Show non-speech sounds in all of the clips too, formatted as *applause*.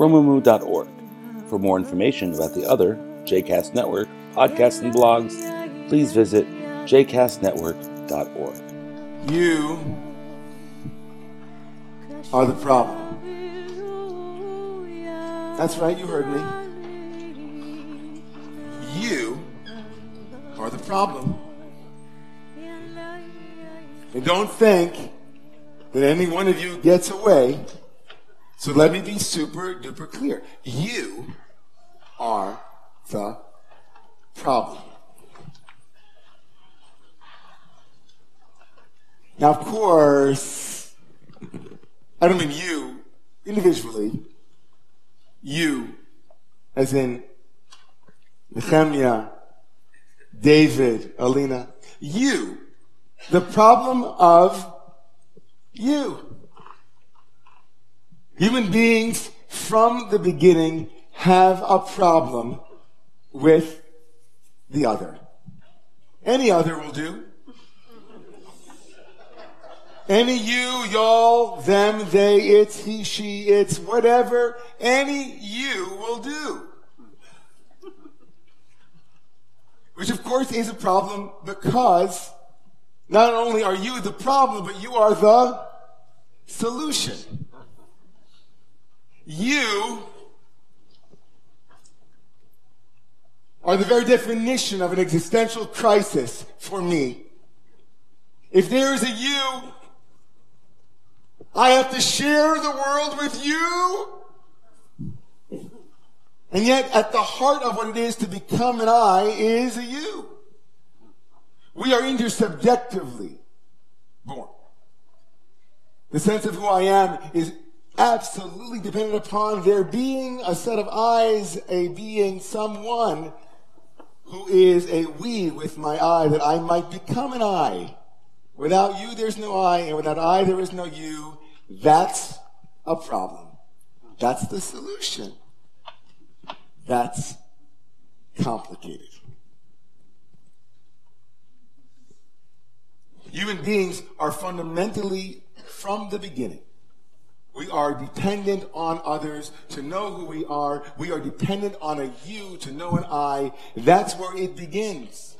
romemu.org. For more information about the other JCast Network podcasts and blogs, please visit jcastnetwork.org. You are the problem. That's right, you heard me. You are the problem. And don't think that any one of you gets away. So let me be super duper clear. You are the problem. Now, of course, I don't mean you individually. You, as in Nehemiah, David, Alina. You. The problem of you. Human beings from the beginning have a problem with the other. Any other will do. Any you, y'all, them, they, it's, he, she, it's, whatever, any you will do. Which of course is a problem because not only are you the problem, but you are the solution. You are the very definition of an existential crisis for me. If there is a you, I have to share the world with you. And yet, at the heart of what it is to become an I is a you. We are intersubjectively born. The sense of who I am is absolutely dependent upon there being a set of eyes, a being, someone who is a we with my eye, that I might become an I. Without you, there's no I, and without I, there is no you. That's a problem. That's the solution. That's complicated. Human beings are fundamentally, from the beginning, we are dependent on others to know who we are. We are dependent on a you to know an I. That's where it begins.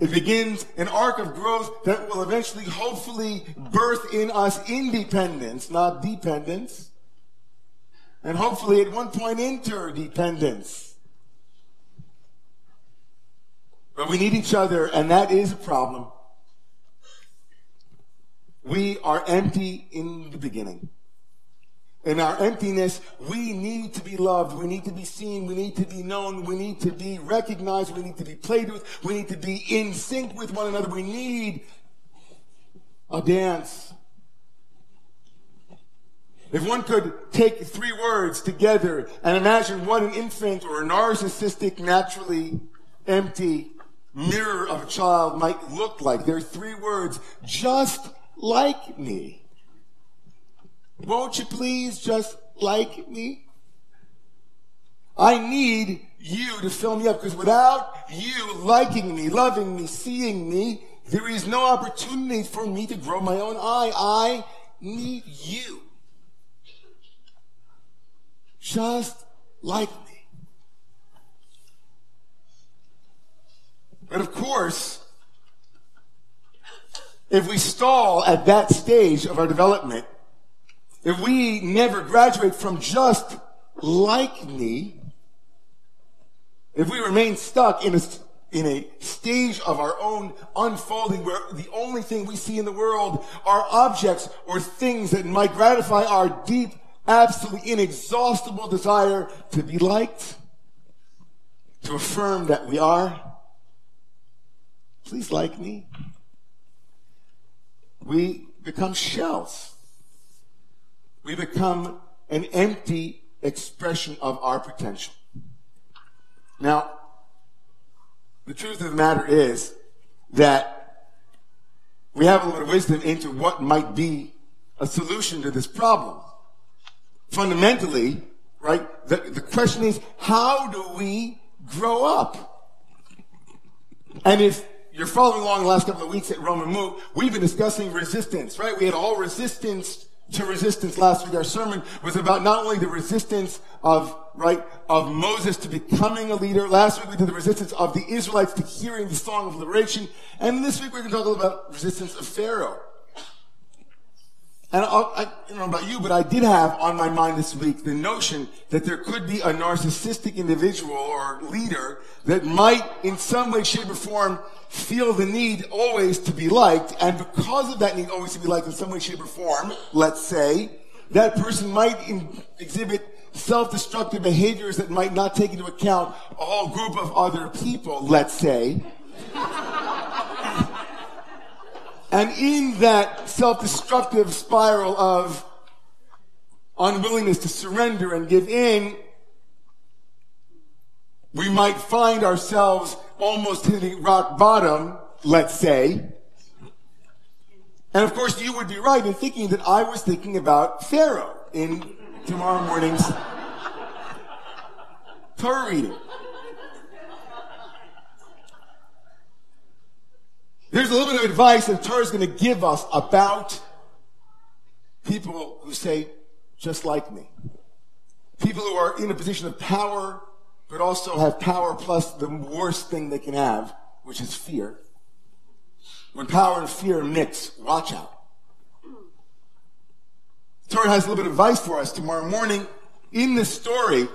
It begins an arc of growth that will eventually, hopefully, birth in us independence, not dependence. And hopefully, at one point, interdependence. But we need each other, and that is a problem. We are empty in the beginning. In our emptiness, we need to be loved. We need to be seen. We need to be known. We need to be recognized. We need to be played with. We need to be in sync with one another. We need a dance. If one could take three words together and imagine what an infant or a narcissistic, naturally empty mirror of a child might look like, there are three words, just like me. Won't you please just like me? I need you to fill me up because without you liking me, loving me, seeing me, there is no opportunity for me to grow my own I. I need you. Just like me. But of course, if we stall at that stage of our development, if we never graduate from just like me, if we remain stuck in a, in a stage of our own unfolding where the only thing we see in the world are objects or things that might gratify our deep, absolutely inexhaustible desire to be liked, to affirm that we are, please like me. We become shells we become an empty expression of our potential. Now, the truth of the matter is that we have a little wisdom into what might be a solution to this problem. Fundamentally, right, the, the question is, how do we grow up? And if you're following along the last couple of weeks at Romemu, we've been discussing resistance, right? We had all resistance to resistance last week. Our sermon was about not only the resistance of, right, of Moses to becoming a leader. Last week we did the resistance of the Israelites to hearing the song of liberation. And this week we're going to talk about resistance of Pharaoh. And I'll, I, don't know about you, but I did have on my mind this week the notion that there could be a narcissistic individual or leader that might, in some way, shape, or form, feel the need always to be liked. And because of that need always to be liked in some way, shape, or form, let's say, that person might in, exhibit self-destructive behaviors that might not take into account a whole group of other people, let's say. And in that self-destructive spiral of unwillingness to surrender and give in, we might find ourselves almost hitting rock bottom, let's say. And of course, you would be right in thinking that I was thinking about Pharaoh in tomorrow morning's *laughs* Torah reading. Here's a little bit of advice that is going to give us about people who say, just like me. People who are in a position of power, but also have power plus the worst thing they can have, which is fear. When power and fear mix, watch out. Torah has a little bit of advice for us tomorrow morning in this story.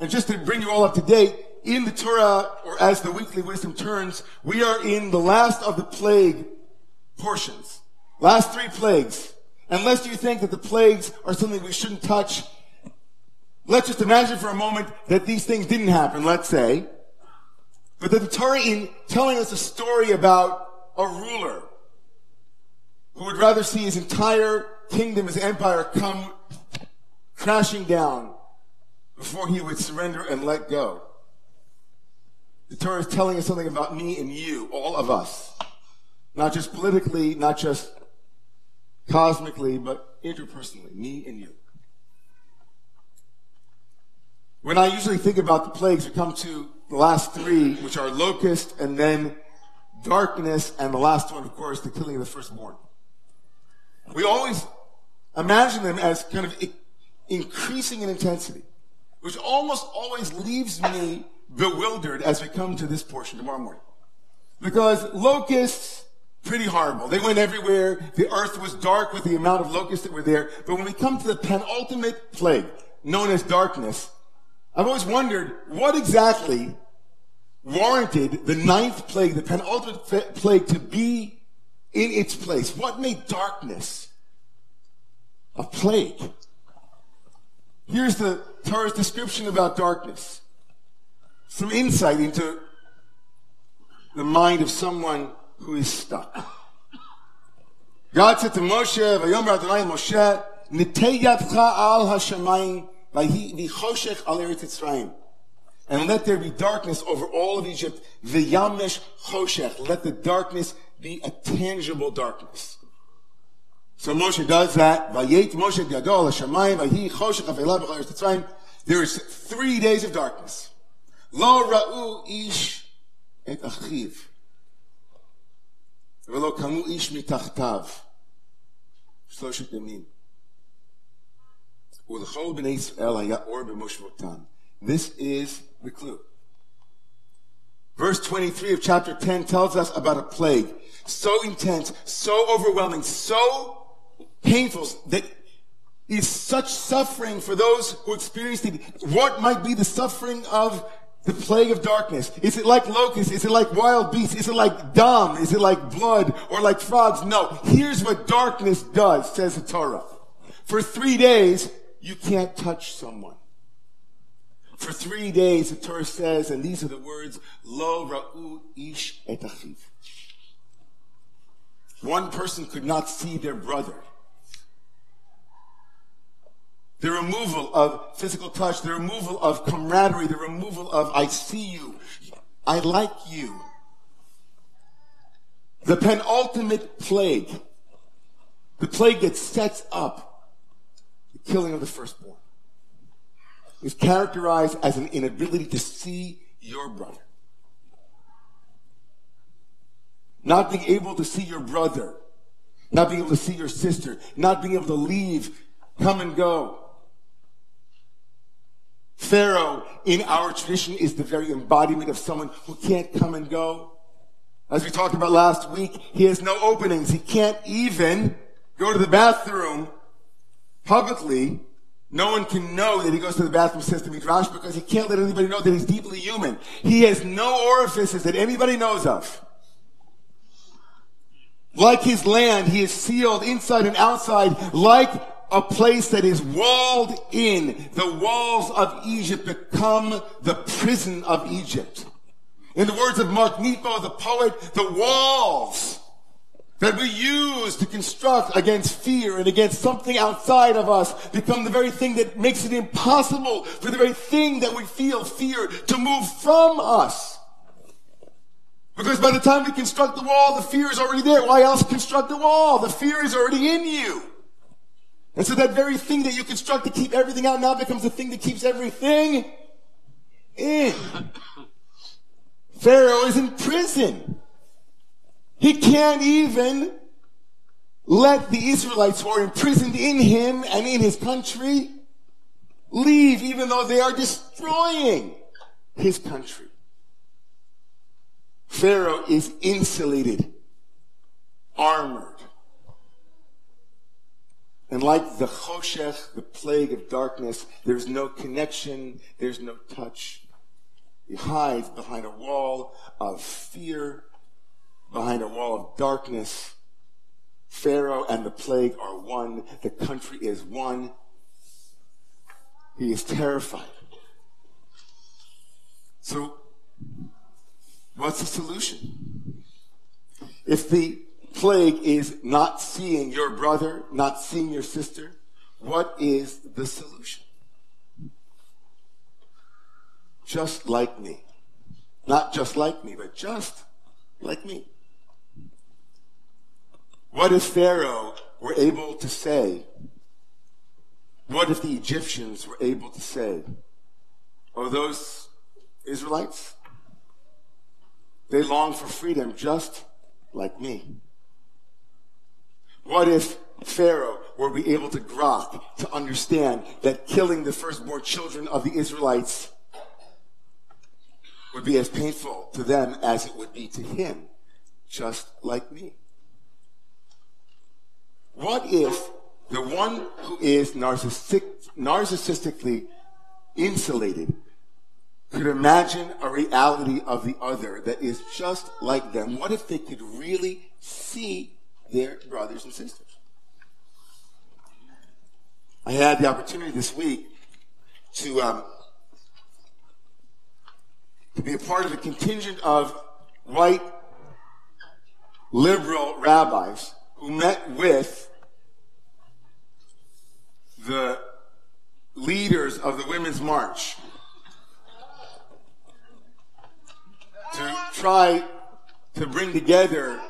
And just to bring you all up to date, in the Torah, or as the weekly wisdom turns, we are in the last of the plague portions. Last three plagues. Unless you think that the plagues are something we shouldn't touch, let's just imagine for a moment that these things didn't happen, let's say. But that the Torah, in telling us a story about a ruler who would rather see his entire kingdom, his empire come crashing down before he would surrender and let go. The Torah is telling us something about me and you, all of us. Not just politically, not just cosmically, but interpersonally, me and you. When I usually think about the plagues, we come to the last three, which are locust and then darkness, and the last one, of course, the killing of the firstborn. We always imagine them as kind of increasing in intensity, which almost always leaves me bewildered as we come to this portion tomorrow morning. Because locusts, pretty horrible. They went everywhere. The earth was dark with the amount of locusts that were there. But when we come to the penultimate plague, known as darkness, I've always wondered what exactly warranted the ninth plague, the penultimate plague, to be in its place. What made darkness a plague? Here's the Torah's description about darkness some insight into the mind of someone who is stuck. God said to Moshe, "Vayomer Adonai Moshe, Nitei yadcha al hashamayim, v'choshech al eretz Mitzrayim." And let there be darkness over all of Egypt. V'yamesh choshech. Let the darkness be a tangible darkness. So Moshe does that. Vayet Moshe yado al hashamayim, v'hi choshech avelav eretz Mitzrayim. There is three days of darkness. לא ראו איש את אחיו, ולא קמו איש מתחתיו, שלושת ימים. ולכל בני ישראל היה אור במושבותם. This is the clue. Verse 23 of chapter 10 tells us about a plague so intense, so overwhelming, so painful that is such suffering for those who experienced it. What might be the suffering of the plague of darkness. Is it like locusts? Is it like wild beasts? Is it like dumb? Is it like blood or like frogs? No. Here's what darkness does, says the Torah. For three days, you can't touch someone. For three days, the Torah says, and these are the words, Lo ra'u ish et achiv. One person could not see their brother. The removal of physical touch, the removal of camaraderie, the removal of I see you, I like you. The penultimate plague, the plague that sets up the killing of the firstborn, is characterized as an inability to see your brother. Not being able to see your brother, not being able to see your sister, not being able to leave, come and go. Pharaoh in our tradition is the very embodiment of someone who can't come and go. As we talked about last week, he has no openings. He can't even go to the bathroom publicly. No one can know that he goes to the bathroom, says to Midrash, because he can't let anybody know that he's deeply human. He has no orifices that anybody knows of. Like his land, he is sealed inside and outside, like a place that is walled in. The walls of Egypt become the prison of Egypt. In the words of Mark Nepo, the poet, the walls that we use to construct against fear and against something outside of us become the very thing that makes it impossible for the very thing that we feel fear to move from us. Because by the time we construct the wall, the fear is already there. Why else construct the wall? The fear is already in you. And so that very thing that you construct to keep everything out now becomes the thing that keeps everything in. *coughs* Pharaoh is in prison. He can't even let the Israelites who are imprisoned in him and in his country leave even though they are destroying his country. Pharaoh is insulated, armored. And like the choshech, the plague of darkness, there's no connection, there's no touch. He hides behind a wall of fear, behind a wall of darkness. Pharaoh and the plague are one. The country is one. He is terrified. So, what's the solution? If the plague is not seeing your brother, not seeing your sister, what is the solution? Just like me. Not just like me, but just like me. What if Pharaoh were able to say, what if the Egyptians were able to say, oh, those Israelites, they long for freedom just like me. What if Pharaoh were be able to grok, to understand that killing the firstborn children of the Israelites would be as painful to them as it would be to him, just like me? What if the one who is narcissistic, narcissistically insulated could imagine a reality of the other that is just like them? What if they could really see their brothers and sisters? I had the opportunity this week to um, to be a part of a contingent of white liberal rabbis who met with the leaders of the Women's March to try to bring together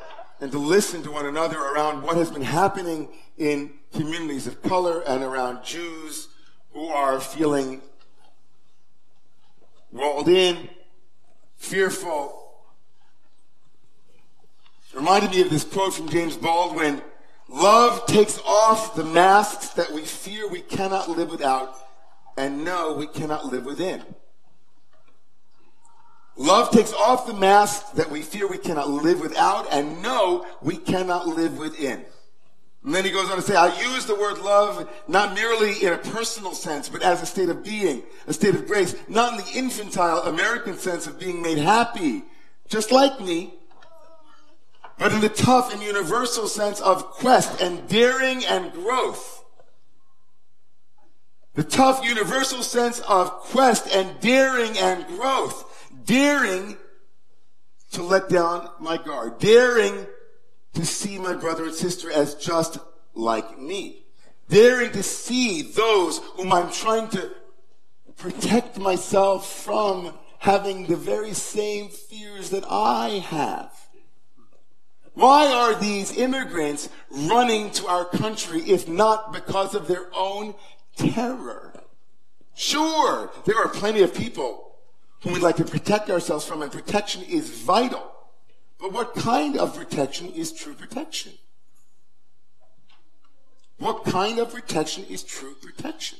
and to listen to one another around what has been happening in communities of color and around Jews who are feeling walled in, fearful. It reminded me of this quote from James Baldwin Love takes off the masks that we fear we cannot live without and know we cannot live within. Love takes off the mask that we fear we cannot live without and know we cannot live within. And then he goes on to say, I use the word love not merely in a personal sense, but as a state of being, a state of grace, not in the infantile American sense of being made happy, just like me, but in the tough and universal sense of quest and daring and growth. The tough universal sense of quest and daring and growth. Daring to let down my guard. Daring to see my brother and sister as just like me. daring to see those whom I'm trying to protect myself from having the very same fears that I have. Why are these immigrants running to our country if not because of their own terror? Sure, there are plenty of people whom we'd like to protect ourselves from, and protection is vital. But what kind of protection is true protection? What kind of protection is true protection?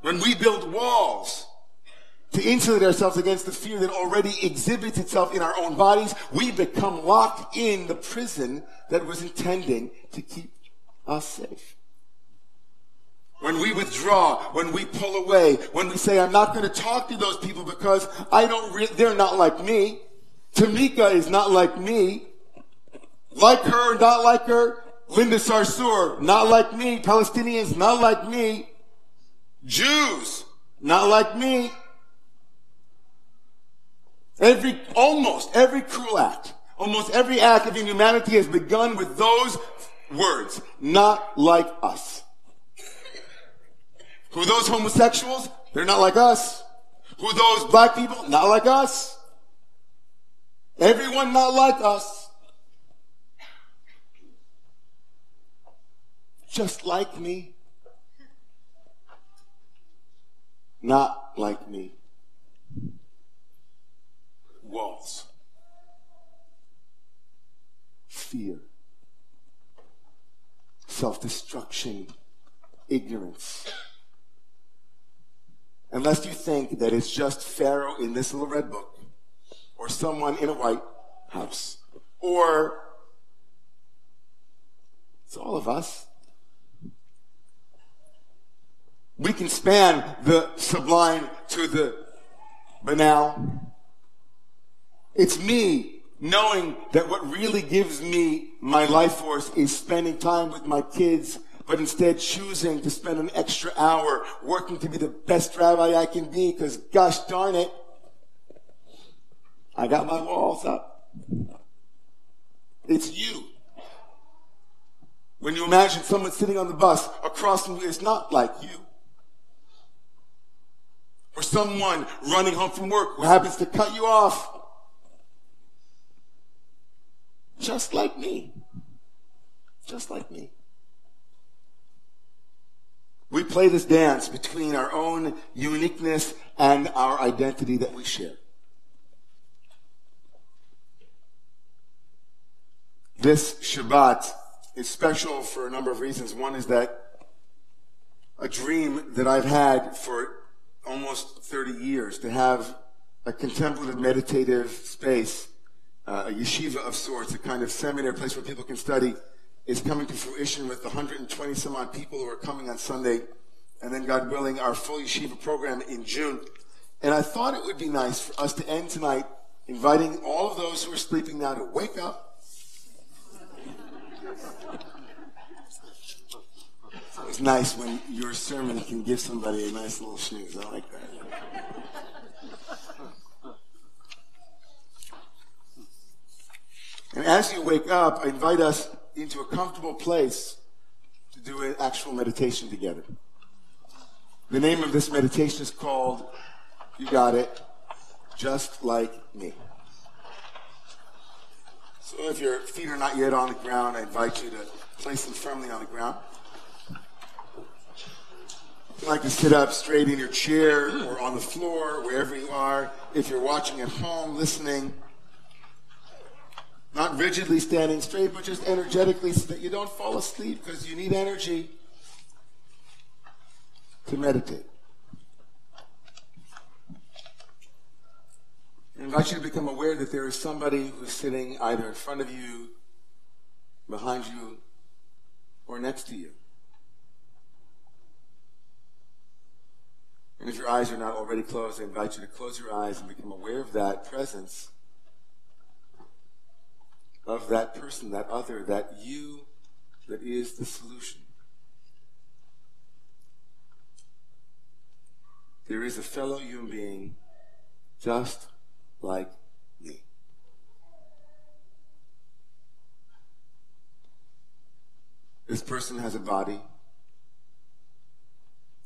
When we build walls to insulate ourselves against the fear that already exhibits itself in our own bodies, we become locked in the prison that was intending to keep us safe. When we withdraw, when we pull away, when we say, I'm not going to talk to those people because I don't, re- they're not like me. Tamika is not like me. Like her, not like her. Linda Sarsour, not like me. Palestinians, not like me. Jews, not like me. Every, almost every cruel act, almost every act of inhumanity has begun with those words, not like us. Who those homosexuals? They're not like us. Who those black people? Not like us. Everyone not like us. Just like me. Not like me. Walls. Fear. Self-destruction. Ignorance unless you think that it's just Pharaoh in this little red book, or someone in a white house, or it's all of us. We can span the sublime to the banal. It's me knowing that what really gives me my life force is spending time with my kids but instead choosing to spend an extra hour working to be the best rabbi I can be because gosh darn it, I got my walls up. It's you. When you imagine someone sitting on the bus across from you, it's not like you. Or someone running home from work who happens to cut you off. Just like me. Just like me. Play this dance between our own uniqueness and our identity that we share. This Shabbat is special for a number of reasons. One is that a dream that I've had for almost 30 years to have a contemplative meditative space, uh, a yeshiva of sorts, a kind of seminary place where people can study is coming to fruition with 120 some odd people who are coming on Sunday, and then, God willing, our full yeshiva program in June. And I thought it would be nice for us to end tonight inviting all of those who are sleeping now to wake up. It's nice when your sermon can give somebody a nice little snooze. I like that. And as you wake up, I invite us into a comfortable place to do an actual meditation together. The name of this meditation is called, you got it, Just Like Me. So if your feet are not yet on the ground, I invite you to place them firmly on the ground. If you'd like to sit up straight in your chair or on the floor, wherever you are, if you're watching at home, listening, not rigidly standing straight, but just energetically so that you don't fall asleep because you need energy to meditate. I invite you to become aware that there is somebody who's sitting either in front of you, behind you, or next to you. And if your eyes are not already closed, I invite you to close your eyes and become aware of that presence of that person, that other, that you that is the solution. There is a fellow human being just like me. This person has a body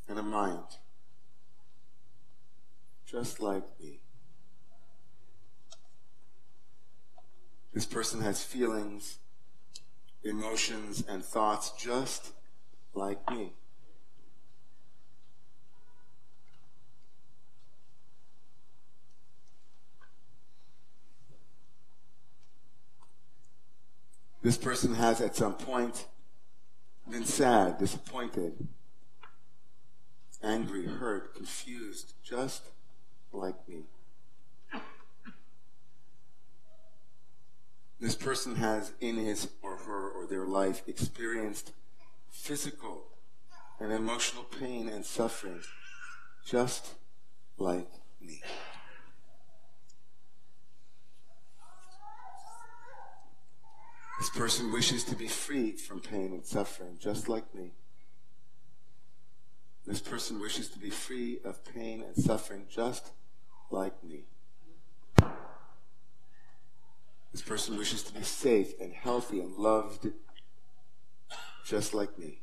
and a mind, just like me. This person has feelings, emotions, and thoughts just like me. This person has at some point been sad, disappointed, angry, hurt, confused, just like me. This person has in his or her or their life experienced physical and emotional pain and suffering, just like me. This person wishes to be free from pain and suffering, just like me. This person wishes to be free of pain and suffering, just like me. This person wishes to be safe and healthy and loved, just like me.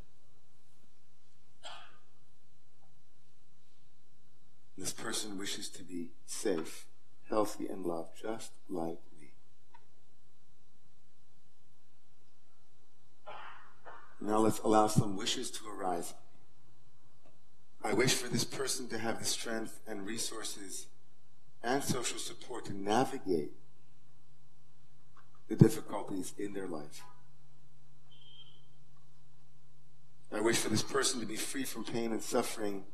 This person wishes to be safe, healthy, and loved, just like Now let's allow some wishes to arise. I wish for this person to have the strength and resources and social support to navigate the difficulties in their life. I wish for this person to be free from pain and suffering.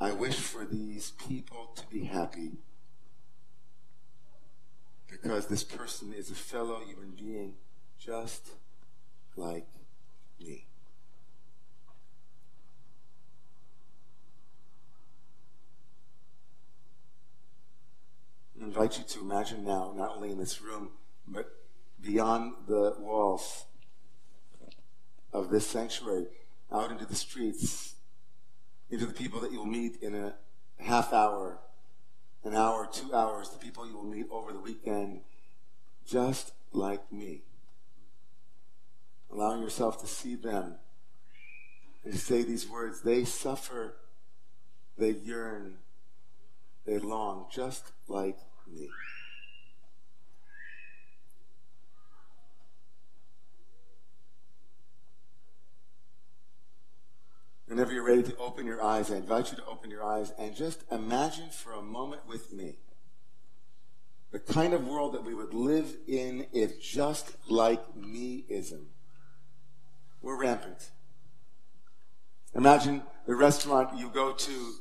I wish for these people to be happy because this person is a fellow human being just like me. Invite you to imagine now, not only in this room, but beyond the walls of this sanctuary, out into the streets, into the people that you'll meet in a half hour, an hour, two hours, the people you will meet over the weekend, just like me. Allowing yourself to see them and to say these words. They suffer, they yearn, they long, just like me. Whenever you're ready to open your eyes, I invite you to open your eyes and just imagine for a moment with me the kind of world that we would live in if just like meism were rampant. Imagine the restaurant you go to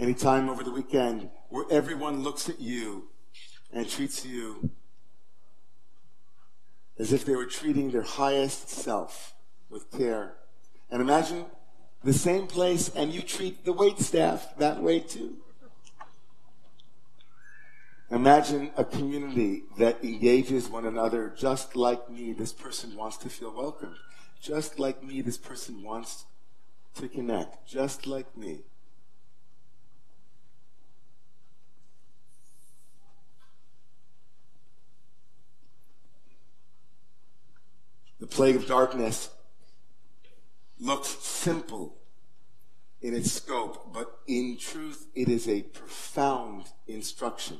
anytime over the weekend where everyone looks at you and treats you as if they were treating their highest self with care. And imagine the same place and you treat the wait staff that way too. Imagine a community that engages one another just like me. This person wants to feel welcome. Just like me, this person wants to connect. Just like me. The plague of darkness looks simple in its scope, but in truth, it is a profound instruction.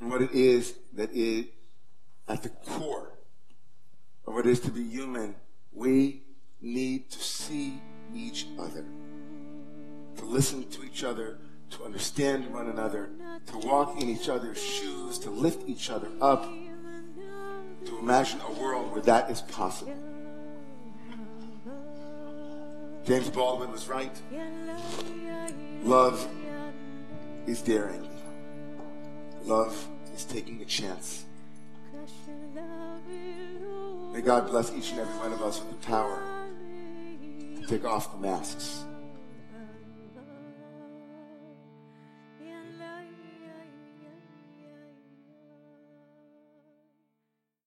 And what it is that it, at the core of what it is to be human, we need to see each other, to listen to each other, to understand one another, to walk in each other's shoes, to lift each other up, to imagine a world where that is possible. James Baldwin was right. Love is daring. Love is taking a chance. May God bless each and every one of us with the power to take off the masks